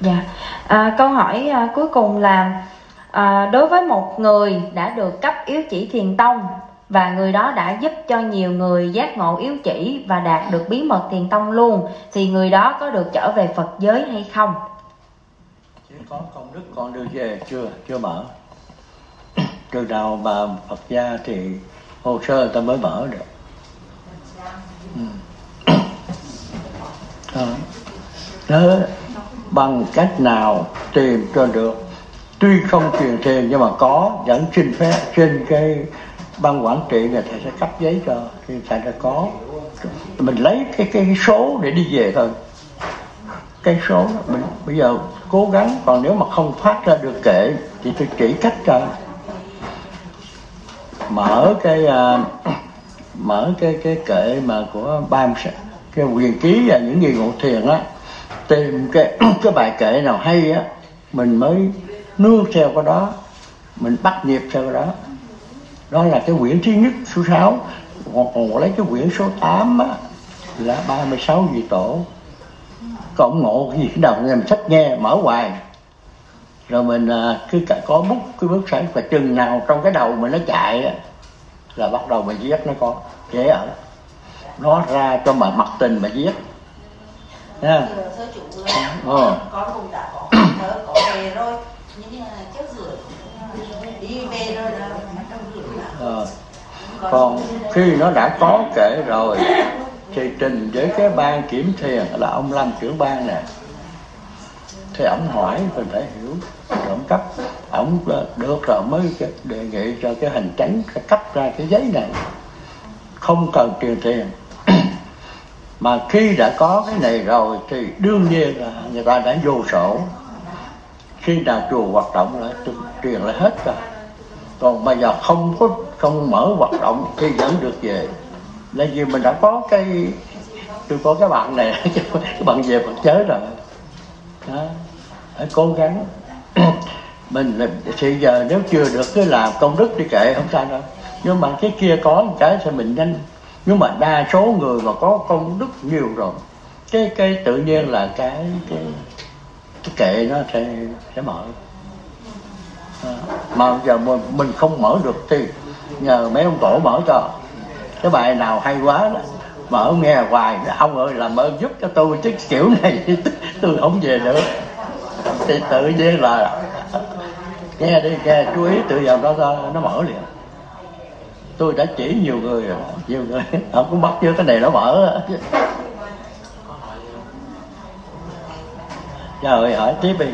Dạ. À, câu hỏi à, cuối cùng là à, đối với một người đã được cấp yếu chỉ thiền tông và người đó đã giúp cho nhiều người giác ngộ yếu chỉ và đạt được bí mật thiền tông luôn thì người đó có được trở về Phật giới hay không? Chỉ có công đức còn đưa về chưa chưa mở. Từ nào mà Phật gia thì hồ sơ ta mới mở được. Ừ. à. Đó. Bằng cách nào tìm cho được. Tuy không truyền thiền nhưng mà có vẫn xin phép trên cái ban quản trị là thầy sẽ cấp giấy cho thì thầy đã có. Mình lấy cái cái số để đi về thôi. Cái số đó, mình bây giờ cố gắng còn nếu mà không phát ra được kệ thì tôi chỉ cách cho. Mở cái uh, mở cái cái kệ mà của ban cái quyền ký và những người ngộ thiền á tìm cái cái bài kệ nào hay á mình mới nương theo cái đó mình bắt nhịp theo cái đó. Đó là cái quyển thứ nhất số 6 còn, còn lấy cái quyển số 8 á, là 36 vị tổ. Cộng ngộ cái gì cái đầu mình sách nghe mở hoài. Rồi mình à, cứ có bút cái bút sẵn và chừng nào trong cái đầu mình nó chạy á, là bắt đầu mình viết nó con dễ ở. Nó ra cho mà mặt tình mà viết nha ờ. con cũng đã có thơ có về rồi. Nhưng mà trước rửa đi về rồi là ờ. còn khi nó đã có kể rồi thì trình với cái ban kiểm thiền là ông lâm trưởng ban nè. Thì ông hỏi mình phải hiểu ông cấp ông được rồi mới đề nghị cho cái hành tránh cấp ra cái giấy này. Không cần truyền thiền mà khi đã có cái này rồi thì đương nhiên là người ta đã vô sổ khi nào chùa hoạt động lại truyền lại hết rồi. Còn bây giờ không có, không mở hoạt động thì vẫn được về. Là vì mình đã có cái, tôi có cái bạn này, cái bạn về bạn giới rồi. Đó. Phải cố gắng. Mình là, thì giờ nếu chưa được, cứ làm công đức đi kệ, không sao đâu. Nhưng mà cái kia có một cái thì mình nhanh nhưng mà đa số người mà có công đức nhiều rồi cái cái tự nhiên là cái cái cái kệ nó sẽ sẽ mở. À, mà giờ mình, mình không mở được thì nhờ mấy ông tổ mở cho. Cái bài nào hay quá đó mở nghe hoài ông ơi làm ơn giúp cho tôi cái kiểu này tôi không về nữa thì tự nhiên là nghe đi nghe chú ý tự giờ đó nó mở liền tôi đã chỉ nhiều người rồi. Nhiều người. Họ cũng bắt chưa cái này nó mở trời ơi, hỏi tiếp đi.